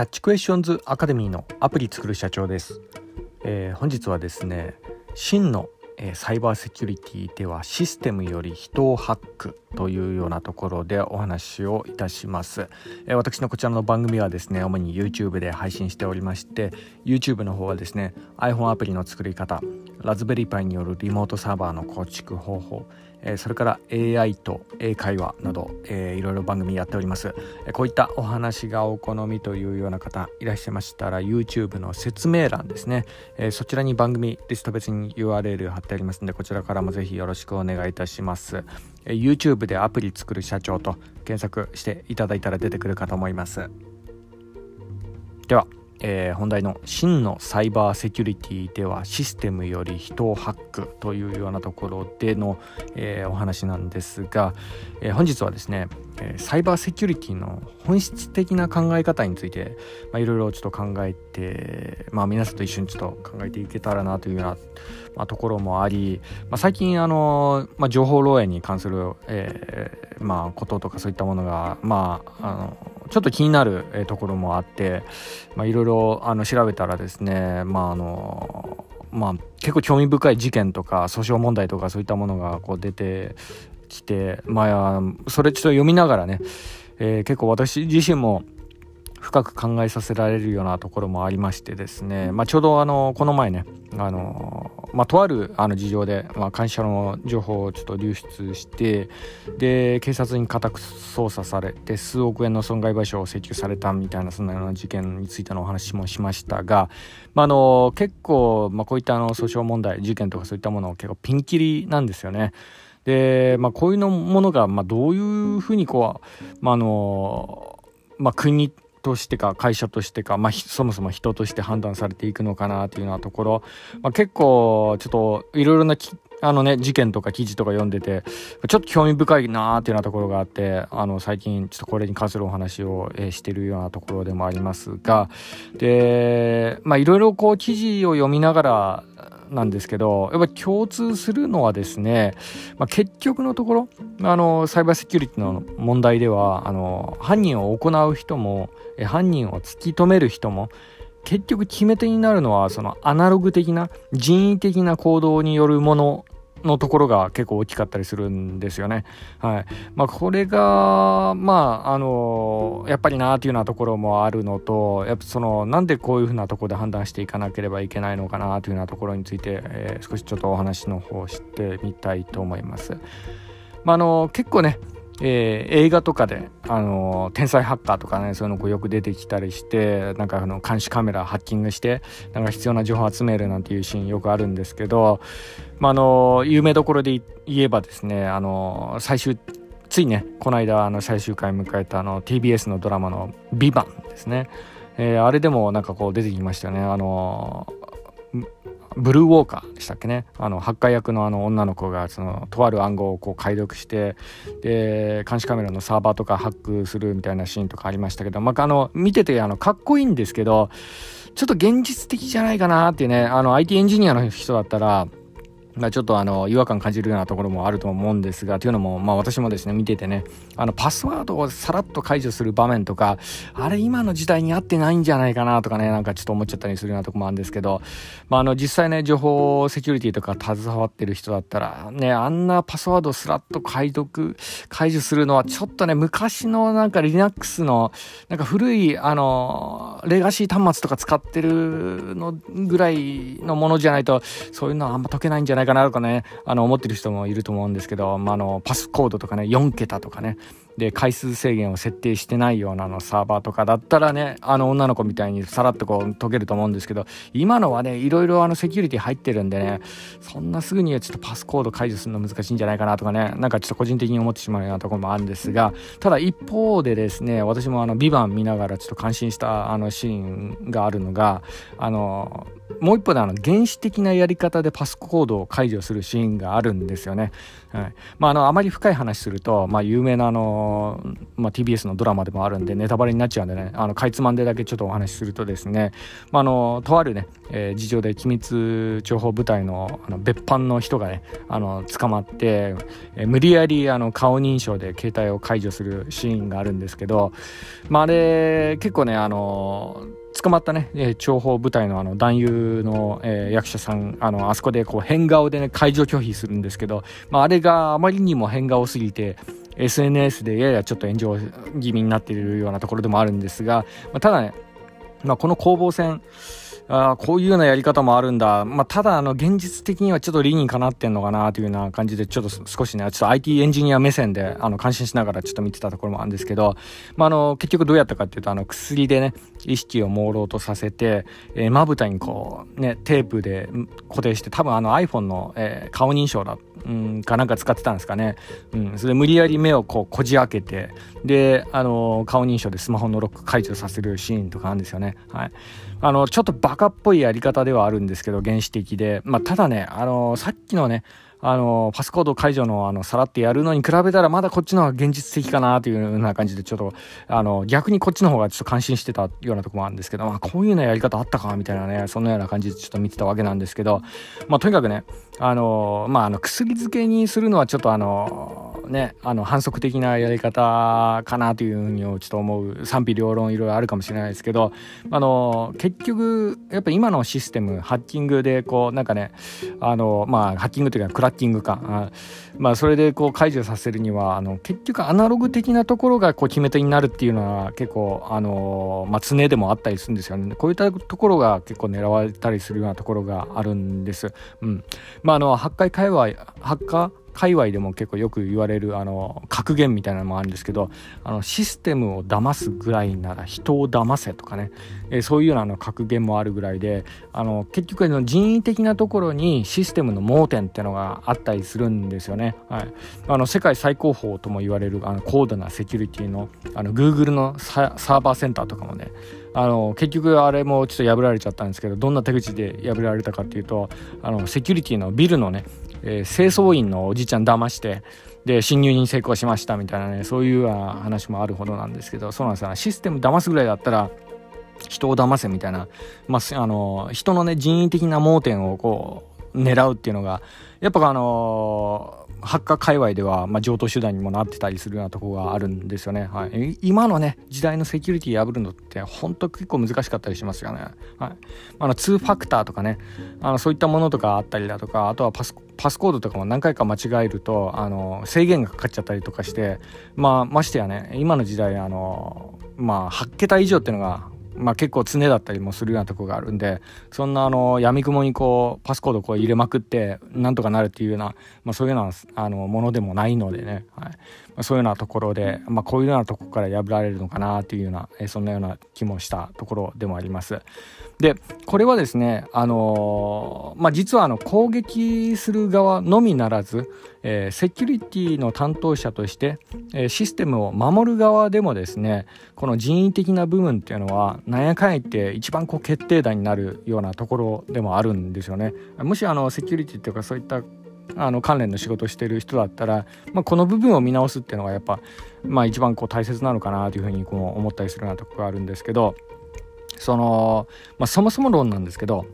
キャッチクエスチョンズアカデミーのアプリ作る社長です、えー、本日はですね真の、えー、サイバーセキュリティではシステムより人をハックというようなところでお話をいたします、えー、私のこちらの番組はですね主に YouTube で配信しておりまして YouTube の方はですね iPhone アプリの作り方ラズベリーパイによるリモートサーバーの構築方法えそれから AI と英会話など、えー、いろいろ番組やっております、えこういったお話がお好みというような方いらっしゃいましたら YouTube の説明欄ですね、えそちらに番組リスト別に URL 貼ってありますのでこちらからもぜひよろしくお願いいたします、え YouTube でアプリ作る社長と検索していただいたら出てくるかと思います。では。えー、本題の真のサイバーセキュリティではシステムより人をハックというようなところでの、えー、お話なんですが、えー、本日はですね、えサイバーセキュリティの本質的な考え方についていろいろちょっと考えて、まあ、皆さんと一緒にちょっと考えていけたらなというような、まあ、ところもあり、まあ、最近あの、まあ、情報漏洩に関する、えーまあ、こととかそういったものが、まあ、あのちょっと気になる、ところもあっていろいろ調べたらですねまああのまあ結構興味深い事件とか訴訟問題とかそういったものがこう出てきてまあそれちょっと読みながらね、えー、結構私自身も深く考えさせられるようなところもありましてですね、まあ、ちょうどあのこの前ねあの、まあ、とあるあの事情で、まあ、会社の情報をちょっと流出してで警察に家宅捜査されて数億円の損害賠償を請求されたみたいなそんなような事件についてのお話もしましたが、まあ、の結構、まあ、こういったあの訴訟問題事件とかそういったものを結構ピンキリなんですよね。で、まあ、こういうのものが、まあ、どういうふうにこう、まあのまあ、国としてか会社としてか、まあ、そもそも人として判断されていくのかなというようなところ、まあ、結構ちょっといろいろなあのね、事件とか記事とか読んでて、ちょっと興味深いなーっていうようなところがあって、あの、最近ちょっとこれに関するお話を、えー、してるようなところでもありますが、で、まあいろいろこう記事を読みながら、なんですけど、やっぱ共通するのはですね、まあ、結局のところ、あの、サイバーセキュリティの問題では、あの、犯人を行う人も、犯人を突き止める人も、結局決め手になるのは、そのアナログ的な、人為的な行動によるもののところが結構大きかったりするんですよね。はい。まあ、これが、まあ、あの、やっぱりなーっていうようなところもあるのと、やっぱその、なんでこういうふうなところで判断していかなければいけないのかなというようなところについて、えー、少しちょっとお話の方をしてみたいと思います。まあ、あの、結構ね、えー、映画とかで、あの、天才ハッカーとかねそういうのこよく出てきたりしてなんかあの監視カメラハッキングしてなんか必要な情報を集めるなんていうシーンよくあるんですけど、まあ、の、有名どころで言えばですね、あの最終ついねこの間あの最終回迎えたあの TBS のドラマの「ビバンですね、えー、あれでもなんかこう出てきましたよね。あのブルーウォーカーでしたっけね。あのハッカー役のあの女の子がそのとある暗号をこう解読してで監視カメラのサーバーとかハックするみたいなシーンとかありましたけど、まあ、あの見ててあのかっこいいんですけどちょっと現実的じゃないかなっていうねあの IT エンジニアの人だったらまあ、ちょっとあの違和感感じるようなところもあると思うんですがというのも、まあ、私もですね見ててねあのパスワードをさらっと解除する場面とかあれ今の時代に合ってないんじゃないかなとかねなんかちょっと思っちゃったりするようなとこもあるんですけど、まあ、あの実際ね情報セキュリティとか携わってる人だったらねあんなパスワードをスラッと解読解除するのはちょっとね昔のなんか Linux のなんか古いあのレガシー端末とか使ってるのぐらいのものじゃないとそういうのはあんま解けないんじゃないかなとかね、あの、思ってる人もいると思うんですけど、まあ、あの、パスコードとかね、4桁とかね、で、回数制限を設定してないようなのサーバーとかだったらね、あの、女の子みたいにさらっとこう解けると思うんですけど、今のはね、いろいろあの、セキュリティ入ってるんでね、そんなすぐにはちょっとパスコード解除するの難しいんじゃないかなとかね、なんかちょっと個人的に思ってしまうようなところもあるんですが、ただ一方でですね、私もあの、ビバン見ながらちょっと感心したあのシーンがあるのが、あの、もう一歩であの原始的なやり方でパスコードを解除するシーンがあるんですよね。はい。まあ、あのあまり深い話すると、まあ、有名なあの、まあ、TBS のドラマでもあるんでネタバレになっちゃうんでねあのかいつまんでだけちょっとお話しするとですね、まあ、あのとあるね、えー、事情で機密情報部隊のあの別班の人がねあの捕まって、えー、無理やりあの顔認証で携帯を解除するシーンがあるんですけど、まあ、あれ結構ねあの捕まったね、えー、諜報部隊のあの男優の、えー、役者さんあのあそこでこう変顔でね解除拒否するんですけど、まあ、あれがあまりにも変顔すぎて SNS でややちょっと炎上気味になっているようなところでもあるんですが、まあ、ただね、まあ、この攻防戦あこういうようなやり方もあるんだ。まあ、ただ、あの、現実的にはちょっと理にかなってんのかなというような感じで、ちょっと少しね、ちょっと IT エンジニア目線で、あの、感心しながらちょっと見てたところもあるんですけど、まあ、あの、結局どうやったかっていうと、あの、薬でね、意識を朦朧とさせて、えー、まぶたにこう、ね、テープで固定して、多分あの iPhone の、えー、顔認証だうんかなんか使ってたんですかね。うん、それで無理やり目をこうこじ開けて、で、あの、顔認証でスマホのロック解除させるシーンとかあるんですよね。はい。あの、ちょっとバカっぽいやり方ではあるんですけど、原始的で。まあ、ただね、あの、さっきのね、あの、パスコード解除の、あの、さらってやるのに比べたら、まだこっちの方が現実的かなというような感じで、ちょっと、あの、逆にこっちの方がちょっと感心してたようなとこもあるんですけど、まあ、こういうようなやり方あったか、みたいなね、そんなような感じでちょっと見てたわけなんですけど、まあ、とにかくね、あの、まあ、あの、薬漬けにするのはちょっとあの、ね、あの、反則的なやり方かなというふうにちょっと思う賛否両論いろいろあるかもしれないですけど、あの、結局、やっぱ今のシステム、ハッキングで、こう、なんかね、あの、まあ、ハッキングというか、クラッキングか、まあ、それでこう解除させるには、あの、結局アナログ的なところがこう決め手になるっていうのは結構、あの、まあ、常でもあったりするんですよね。こういったところが結構狙われたりするようなところがあるんです。うん。ま、まああの、ハッカー界隈、ハッカー界隈でも結構よく言われるあの格言みたいなのもあるんですけどあのシステムを騙すぐらいなら人を騙せとかね、えー、そういうようなの格言もあるぐらいであの結局の人為的なところにシステムの盲点ってのがあったりするんですよね、はい、あの世界最高峰とも言われるあの高度なセキュリティのあの Google のサーバーセンターとかもねあの結局あれもちょっと破られちゃったんですけどどんな手口で破られたかっていうとあのセキュリティのビルのねえー、清掃員のおじいちゃん騙してで侵入に成功しましたみたいなねそういう話もあるほどなんですけどそうなんですよ。システム騙すぐらいだったら人を騙せみたいな、まあ、あの人のね人為的な盲点をこう狙うっていうのがやっぱあのハッカー界隈では、まあ、上等手段にもなってたりするようなところがあるんですよね。はい、今のね、時代のセキュリティ破るのって、本当結構難しかったりしますよね。はい。あの、2ファクターとかね、あの、そういったものとかあったりだとか、あとはパス、パスコードとかも何回か間違えると、あの、制限がかかっちゃったりとかして、まあ、ましてやね、今の時代、あの、まあ、8桁以上っていうのがまあ、結構常だったりもするようなとこがあるんでそんなあの闇雲にこうパスコードこう入れまくってなんとかなるっていうような、まあ、そういうようなあのものでもないのでね、はいまあ、そういうようなところで、まあ、こういうようなとこから破られるのかなっていうような、えそんなような気もしたところでもあります。でこれはですね、あのー、まあ、実はあの攻撃する側のみならず、えー、セキュリティの担当者として、えー、システムを守る側でもですねこの人為的な部分っていうのはなんやかんやって一番こう決定打になるようなところでもあるんですよね。もしあのセキュリティっていうかそういったあの関連の仕事をしてる人だったら、まあ、この部分を見直すっていうのがやっぱ、まあ、一番こう大切なのかなというふうにこう思ったりするようなところがあるんですけどその、まあ、そもそも論なんですけど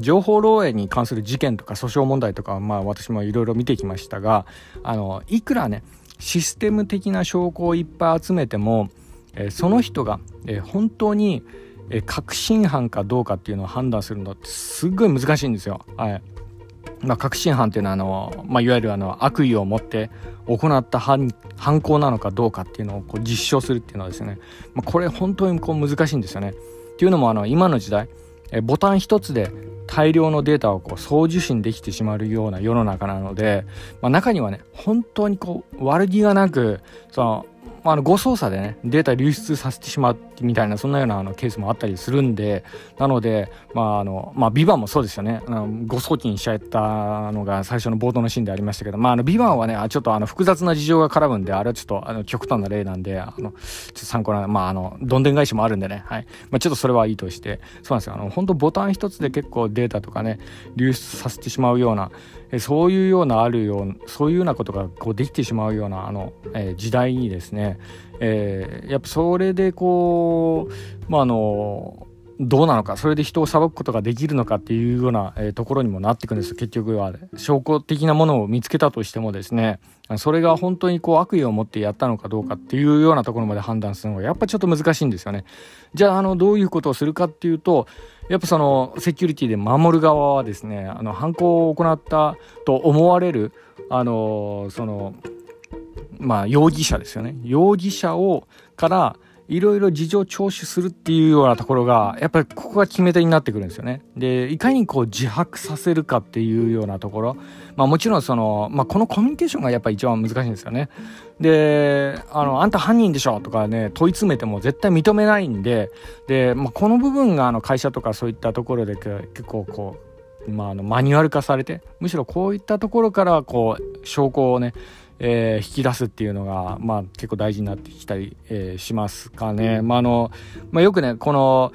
情報漏洩に関する事件とか訴訟問題とか、まあ、私もいろいろ見てきましたがあのいくらねシステム的な証拠をいっぱい集めても、えその人が、え本当に、え確信犯かどうかっていうのを判断するのってすっごい難しいんですよ。はいまあ、確信犯っていうのはあの、まあ、いわゆるあの悪意を持って行った犯行なのかどうかっていうのをこう実証するっていうのはですね、まあ、これ本当にこう難しいんですよね。っていうのもあの今の時代えボタン一つで大量のデータをこう送受信できてしまうような世の中なので、まあ、中にはね本当にこう悪気がなくそのあの誤操作でねデータ流出させてしまっみたいなそんなようなあのケースもあったりするんでなのでまああのまあビバンもそうですよね。あの誤送金しちゃったのが最初の冒頭のシーンでありましたけどまああのビバンはねちょっとあの複雑な事情が絡むんであれはちょっとあの極端な例なんであのちょっと参考なまああのどんでん返しもあるんでね。はい。まあちょっとそれはいいとして。そうなんですよ。あの本当ボタン一つで結構データとかね流出させてしまうようなえそういうようなあるようなそういうようなことがこうできてしまうようなあの、え、時代にですね、えー、やっぱそれでこうまああのどうなのかそれで人を裁くことができるのかっていうような、えー、ところにもなっていくんです。結局は証拠的なものを見つけたとしてもですねそれが本当にこう悪意を持ってやったのかどうかっていうようなところまで判断するのがやっぱちょっと難しいんですよね。じゃああのどういうことをするかっていうとやっぱそのセキュリティで守る側はですねあの犯行を行ったと思われるあのそのまあ容疑者ですよね容疑者をからいろいろ事情聴取するっていうようなところがやっぱりここが決め手になってくるんですよね。でいかにこう自白させるかっていうようなところ、まあ、もちろんその、まあ、このコミュニケーションがやっぱり一番難しいんですよね。であのあんた犯人でしょとかね問い詰めても絶対認めないんでで、まあ、この部分があの会社とかそういったところで結構こう、まあ、あのマニュアル化されてむしろこういったところからこう証拠をねえー、引き出すっていうのが、まあ、結構大事になってきたり、えー、しますかね。まああのまあ、よくねこの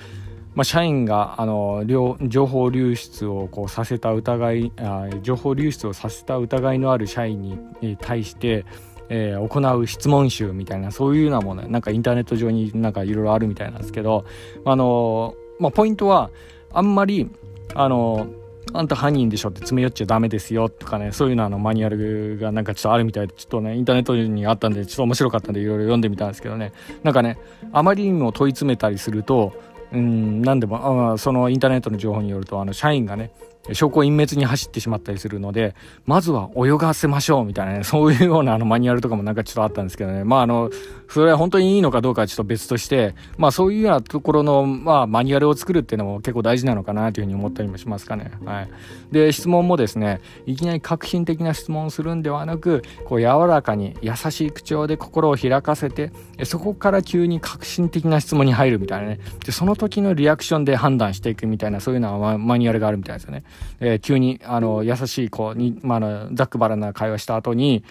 まあ、社員があの情報流出をこうさせた疑いあ情報流出をさせた疑いのある社員に対して、えー、行う質問集みたいなそういうようなものなんかインターネット上になんかいろいろあるみたいなんですけどあの、まあ、ポイントはあんまりあのあんた犯人でしょって詰め寄っちゃダメですよとかね、そういうのあのマニュアルがなんかちょっとあるみたいで、ちょっとね、インターネットにあったんで、ちょっと面白かったんでいろいろ読んでみたんですけどね、なんかね、あまりにも問い詰めたりすると、うん、なんでも、あそのインターネットの情報によると、あの、社員がね、証拠隠滅に走ってしまったりするので、まずは泳がせましょうみたいなね、そういうようなあのマニュアルとかもなんかちょっとあったんですけどね。まああの、それは本当にいいのかどうかはちょっと別として、まあそういうようなところの、まあマニュアルを作るっていうのも結構大事なのかなというふうに思ったりもしますかね。はい。で、質問もですね、いきなり革新的な質問をするんではなく、こう柔らかに優しい口調で心を開かせて、そこから急に革新的な質問に入るみたいなね。で、その時のリアクションで判断していくみたいな、そういうのはマニュアルがあるみたいですよね。えー、急にあの優しいこうに、まあ、のざっくばらな会話した後に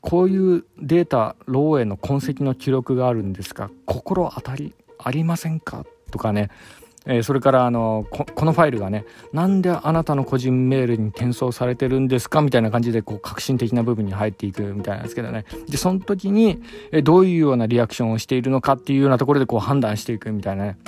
こういうデータ漏洩の痕跡の記録があるんですが心当たりありませんか？とかね。えー、それからあのこのファイルがねなんであなたの個人メールに転送されてるんですか？みたいな感じでこう革新的な部分に入っていくみたいなんですけどね。でその時に、え、どういうようなリアクションをしているのかっていうようなところでこう判断していくみたいなね。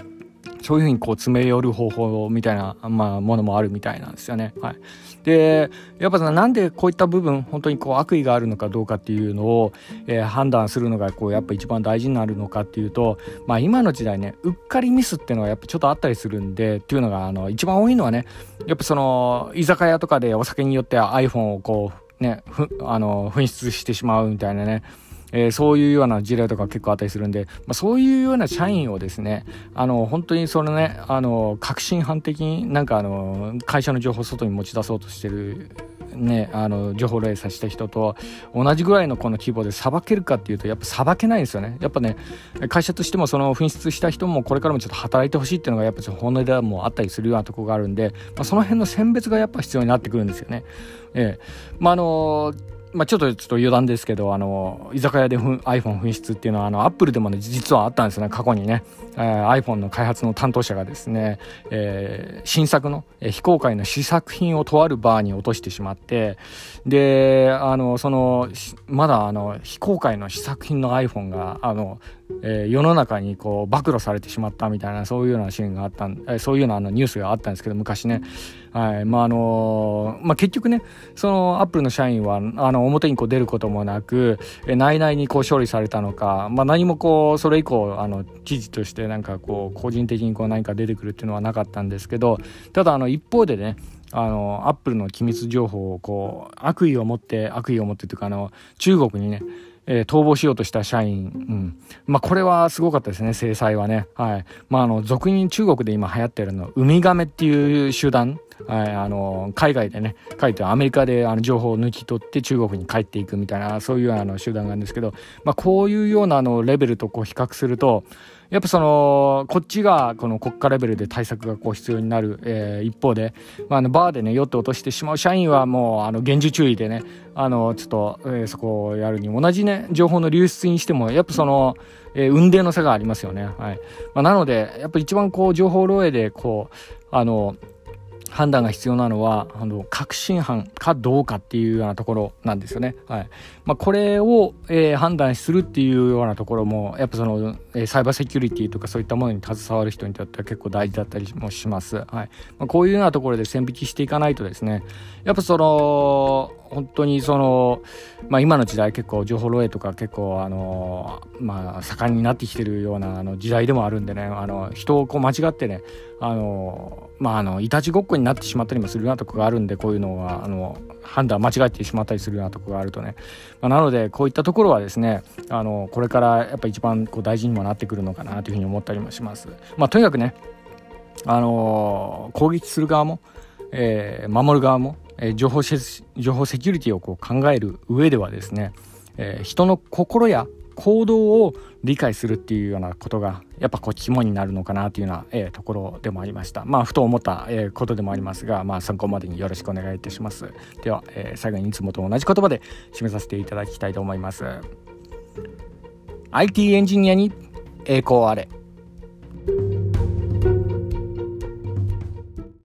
そういうふうにこう詰め寄る方法みたいな、まあ、ものもあるみたいなんですよね。はい。で、やっぱなんでこういった部分、本当にこう悪意があるのかどうかっていうのを、えー、判断するのが、こう、やっぱ一番大事になるのかっていうと、まあ今の時代ね、うっかりミスっていうのはやっぱちょっとあったりするんで、っていうのが、あの、一番多いのはね、やっぱその、居酒屋とかでお酒によって iPhone をこう、ね、ふ、あの、紛失してしまうみたいなね、えー、そういうような事例とか結構あったりするんで、まあ、そういうような社員をですね、あの、本当にそのね、あの、革新犯的になんかあの、会社の情報を外に持ち出そうとしてるね、あの情報漏洩させた人と同じぐらいのこの規模でさばけるかっていうとやっぱさばけないんですよねやっぱね会社としてもその紛失した人もこれからもちょっと働いてほしいっていうのがやっぱ本音ではもうあったりするようなとこがあるんで、まあ、その辺の選別がやっぱ必要になってくるんですよね。ええまああのまあ、ちょっとちょっと余談ですけどあの居酒屋で iPhone 紛失っていうのはあのアップルでもね実はあったんですね過去にね、えー、iPhone の開発の担当者がですね、えー、新作の、えー、非公開の試作品をとあるバーに落としてしまってであのそのまだあの非公開の試作品の iPhone があのえー、世の中にこう暴露されてしまったみたいなそういうようなシーンがあったん、えー、そういうようなあのニュースがあったんですけど昔ね、はい。まああのまあ、結局ねそのアップルの社員はあの表にこう出ることもなく、え、内々にこう処理されたのか、まあ、何もこうそれ以降あの記事としてなんかこう個人的にこう何か出てくるっていうのはなかったんですけどただあの一方でねあのアップルの機密情報をこう悪意を持って悪意を持ってというかあの中国にねえー、逃亡しようとした社員、うん。まあ、これはすごかったですね、制裁はね。はい。まあ、あの、俗に中国で今流行ってるの、ウミガメっていう集団。はい、あの、海外でね、書いてアメリカであの情報を抜き取って中国に帰っていくみたいな、そういうあの集団なんですけど、まあ、こういうようなあのレベルとこう比較すると、やっぱそのこっちがこの国家レベルで対策がこう必要になる、えー、一方で、まあ、あのバーでね酔って落としてしまう社員はもうあの厳重注意でねあのちょっと、えー、そこをやるに同じね情報の流出にしてもやっぱその、えー、運転の差がありますよね。はいまあ、なのでやっぱ一番こう情報漏洩でこうあの判断が必要なのはあの確信犯かどうかっていうようなところなんですよね。はいまあ、これを、えー、判断するっていうようなところもやっぱその、えー、サイバーセキュリティとかそういったものに携わる人にとっては結構大事だったりもします。はいまあ、こういうようなところで線引きしていかないとですねやっぱその本当にその、まあ、今の時代結構情報漏洩とか結構あの、まあ、盛んになってきてるようなあの時代でもあるんでねあの人をこう間違ってねあのまああのいたちごっこになってしまったりもするようなとこがあるんでこういうのはあの判断間違えてしまったりするようなとこがあるとね、まあ、なのでこういったところはですねあのこれからやっぱ一番こう大事にもなってくるのかなというふうに思ったりもします。まあ、とにかくねあの攻撃する側も、えー、守る側もえ情報情報セキュリティをこう考える上ではですね、えー、人の心や行動を理解するっていうようなことがやっぱこう肝になるのかなというような、えー、ところでもありました。まあふと思った、えー、ことでもありますがまあ参考までによろしくお願いいたします。では、えー、最後にいつもと同じ言葉で締めさせていただきたいと思います。IT エンジニアに栄光あれ。